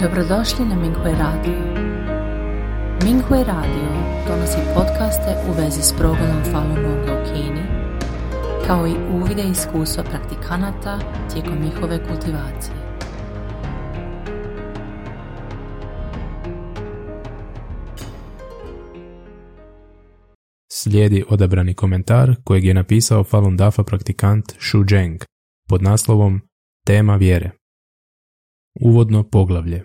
Dobrodošli na Minghui Radio. Minghui Radio donosi podcaste u vezi s progledom Falun Gonga u Kini, kao i uvide iskustva praktikanata tijekom njihove kultivacije. Slijedi odabrani komentar kojeg je napisao Falun Dafa praktikant Shu Zheng pod naslovom Tema vjere. Uvodno poglavlje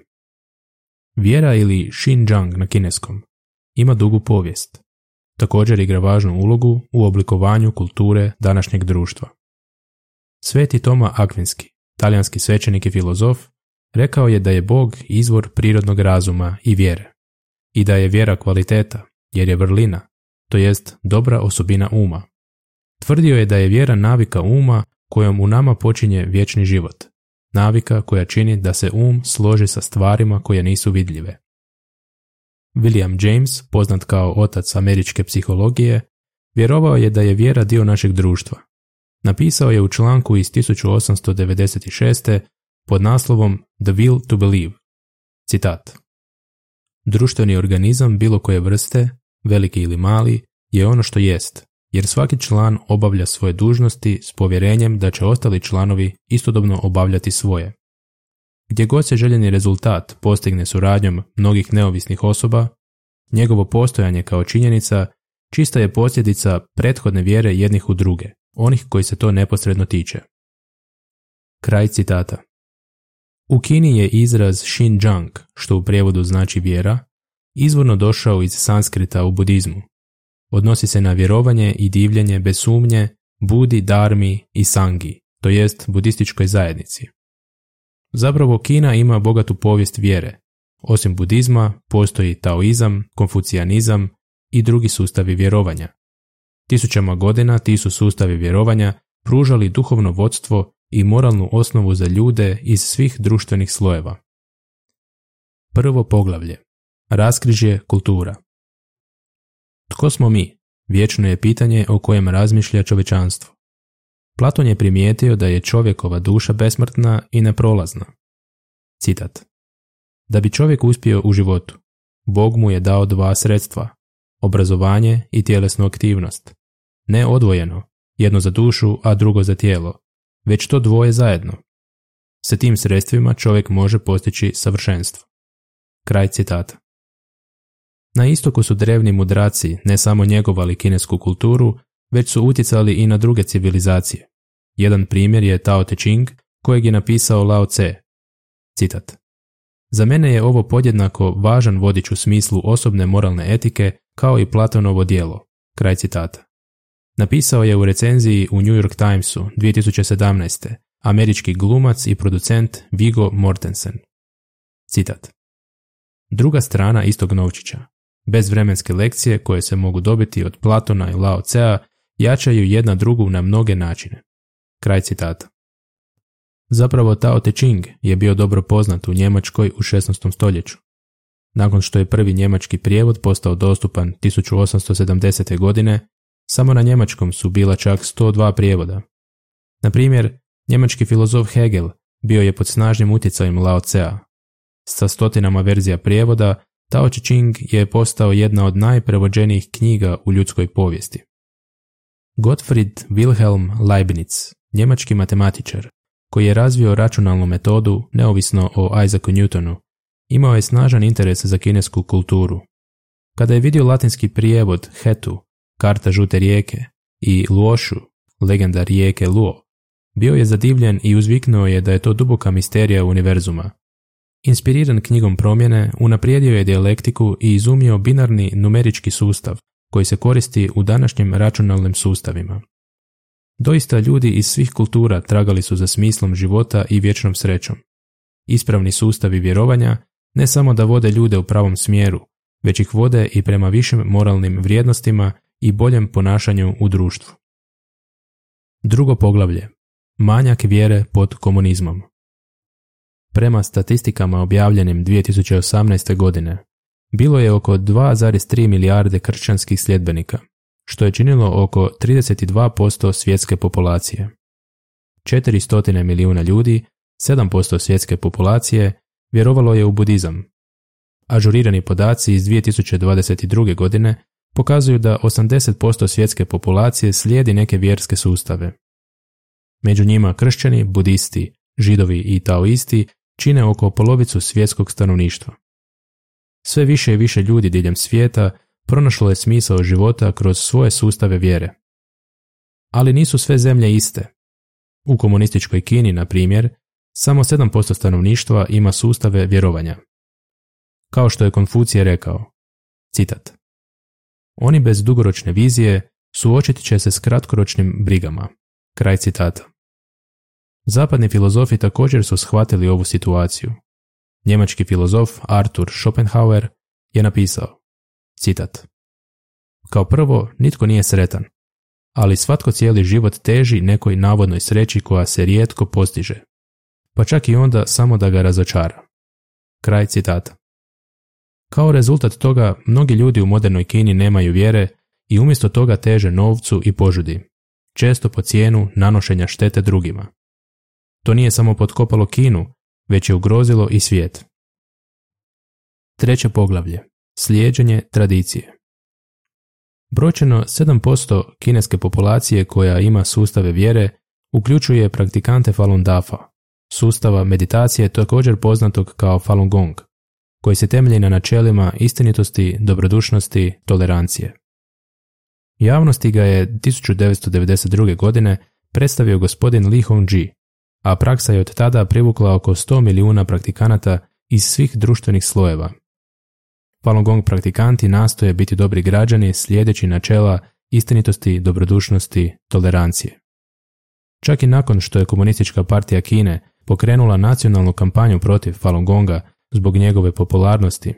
Vjera ili Xinjiang na kineskom ima dugu povijest. Također igra važnu ulogu u oblikovanju kulture današnjeg društva. Sveti Toma Akvinski, talijanski svećenik i filozof, rekao je da je Bog izvor prirodnog razuma i vjere i da je vjera kvaliteta, jer je vrlina, to jest dobra osobina uma. Tvrdio je da je vjera navika uma kojom u nama počinje vječni život, navika koja čini da se um složi sa stvarima koje nisu vidljive. William James, poznat kao otac američke psihologije, vjerovao je da je vjera dio našeg društva. Napisao je u članku iz 1896. pod naslovom The Will to Believe. Citat. Društveni organizam bilo koje vrste, veliki ili mali, je ono što jest, jer svaki član obavlja svoje dužnosti s povjerenjem da će ostali članovi istodobno obavljati svoje. Gdje god se željeni rezultat postigne suradnjom mnogih neovisnih osoba, njegovo postojanje kao činjenica čista je posljedica prethodne vjere jednih u druge, onih koji se to neposredno tiče. Kraj citata. U Kini je izraz Xinjiang, što u prijevodu znači vjera, izvorno došao iz sanskrita u budizmu, odnosi se na vjerovanje i divljenje bez sumnje, budi, darmi i sangi, to jest budističkoj zajednici. Zapravo Kina ima bogatu povijest vjere. Osim budizma, postoji taoizam, konfucijanizam i drugi sustavi vjerovanja. Tisućama godina ti su sustavi vjerovanja pružali duhovno vodstvo i moralnu osnovu za ljude iz svih društvenih slojeva. Prvo poglavlje. Raskrižje kultura. Tko smo mi? Vječno je pitanje o kojem razmišlja čovečanstvo. Platon je primijetio da je čovjekova duša besmrtna i neprolazna. Citat. Da bi čovjek uspio u životu, Bog mu je dao dva sredstva, obrazovanje i tjelesnu aktivnost. Ne odvojeno, jedno za dušu, a drugo za tijelo, već to dvoje zajedno. Sa tim sredstvima čovjek može postići savršenstvo. Kraj citata. Na istoku su drevni mudraci ne samo njegovali kinesku kulturu, već su utjecali i na druge civilizacije. Jedan primjer je Tao Te Ching, kojeg je napisao Lao Tse. Citat. Za mene je ovo podjednako važan vodič u smislu osobne moralne etike kao i Platonovo dijelo. Kraj citata. Napisao je u recenziji u New York Timesu 2017. američki glumac i producent Vigo Mortensen. Citat. Druga strana istog novčića. Bez vremenske lekcije koje se mogu dobiti od Platona i Lao Cea jačaju jedna drugu na mnoge načine. Kraj citata. Zapravo Tao Te Ching je bio dobro poznat u Njemačkoj u 16. stoljeću. Nakon što je prvi njemački prijevod postao dostupan 1870. godine, samo na njemačkom su bila čak 102 prijevoda. Na primjer, njemački filozof Hegel bio je pod snažnim utjecajem Lao Cea. Sa stotinama verzija prijevoda, Tao Te Ching je postao jedna od najprevođenijih knjiga u ljudskoj povijesti. Gottfried Wilhelm Leibniz, njemački matematičar, koji je razvio računalnu metodu neovisno o Isaacu Newtonu, imao je snažan interes za kinesku kulturu. Kada je vidio latinski prijevod Hetu, karta žute rijeke, i Luošu, legenda rijeke Luo, bio je zadivljen i uzviknuo je da je to duboka misterija univerzuma. Inspiriran knjigom promjene, unaprijedio je dijalektiku i izumio binarni numerički sustav koji se koristi u današnjim računalnim sustavima. Doista ljudi iz svih kultura tragali su za smislom života i vječnom srećom. Ispravni sustavi vjerovanja ne samo da vode ljude u pravom smjeru, već ih vode i prema višim moralnim vrijednostima i boljem ponašanju u društvu. Drugo poglavlje. Manjak vjere pod komunizmom. Prema statistikama objavljenim 2018. godine, bilo je oko 2,3 milijarde kršćanskih sljedbenika, što je činilo oko 32% svjetske populacije. 400 milijuna ljudi, 7% svjetske populacije, vjerovalo je u budizam. Ažurirani podaci iz 2022. godine pokazuju da 80% svjetske populacije slijedi neke vjerske sustave. Među njima kršćani, budisti, židovi i taoisti čine oko polovicu svjetskog stanovništva. Sve više i više ljudi diljem svijeta pronašlo je smisao života kroz svoje sustave vjere. Ali nisu sve zemlje iste. U komunističkoj Kini, na primjer, samo 7% stanovništva ima sustave vjerovanja. Kao što je Konfucije rekao, citat, Oni bez dugoročne vizije suočiti će se s kratkoročnim brigama. Kraj citata. Zapadni filozofi također su shvatili ovu situaciju. Njemački filozof Arthur Schopenhauer je napisao, citat, Kao prvo, nitko nije sretan, ali svatko cijeli život teži nekoj navodnoj sreći koja se rijetko postiže, pa čak i onda samo da ga razočara. Kraj citata. Kao rezultat toga, mnogi ljudi u modernoj Kini nemaju vjere i umjesto toga teže novcu i požudi, često po cijenu nanošenja štete drugima. To nije samo potkopalo Kinu, već je ugrozilo i svijet. Treće poglavlje. Slijeđenje tradicije. Brojčano 7% kineske populacije koja ima sustave vjere uključuje praktikante Falun Dafa, sustava meditacije također poznatog kao Falun Gong, koji se temelji na načelima istinitosti, dobrodušnosti, tolerancije. Javnosti ga je 1992. godine predstavio gospodin Li Hongji, a praksa je od tada privukla oko 100 milijuna praktikanata iz svih društvenih slojeva. Falun Gong praktikanti nastoje biti dobri građani slijedeći načela istinitosti, dobrodušnosti, tolerancije. Čak i nakon što je komunistička partija Kine pokrenula nacionalnu kampanju protiv Falun Gonga zbog njegove popularnosti,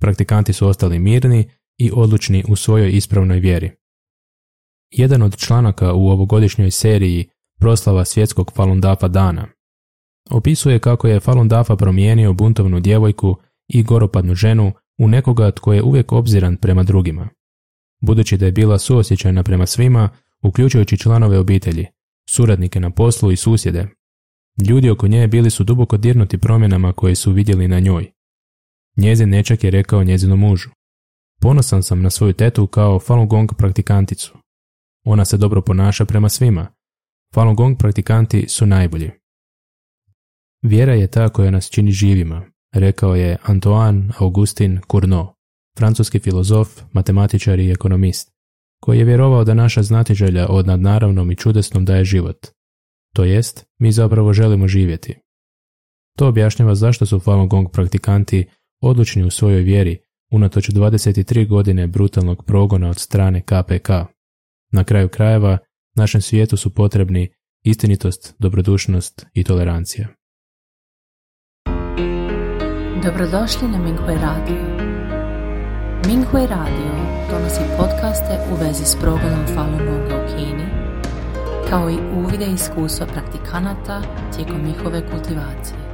praktikanti su ostali mirni i odlučni u svojoj ispravnoj vjeri. Jedan od članaka u ovogodišnjoj seriji proslava svjetskog Falun Dafa dana. Opisuje kako je Falun Dafa promijenio buntovnu djevojku i goropadnu ženu u nekoga tko je uvijek obziran prema drugima. Budući da je bila suosjećajna prema svima, uključujući članove obitelji, suradnike na poslu i susjede, ljudi oko nje bili su duboko dirnuti promjenama koje su vidjeli na njoj. Njezin nečak je rekao njezinom mužu. Ponosan sam na svoju tetu kao Falun Gong praktikanticu. Ona se dobro ponaša prema svima, Falun Gong praktikanti su najbolji. Vjera je ta koja nas čini živima, rekao je Antoine Augustin Cournot, francuski filozof, matematičar i ekonomist, koji je vjerovao da naša znatiželja od nadnaravnom i čudesnom daje život. To jest, mi zapravo želimo živjeti. To objašnjava zašto su Falun Gong praktikanti odlučni u svojoj vjeri unatoč 23 godine brutalnog progona od strane KPK. Na kraju krajeva, Našem svijetu su potrebni istinitost, dobrodušnost i tolerancija. Dobrodošli na Minghui Radio. Minghui Radio donosi podcaste u vezi s progledom Falun Gonga u Kini, kao i uvide iskustva praktikanata tijekom njihove kultivacije.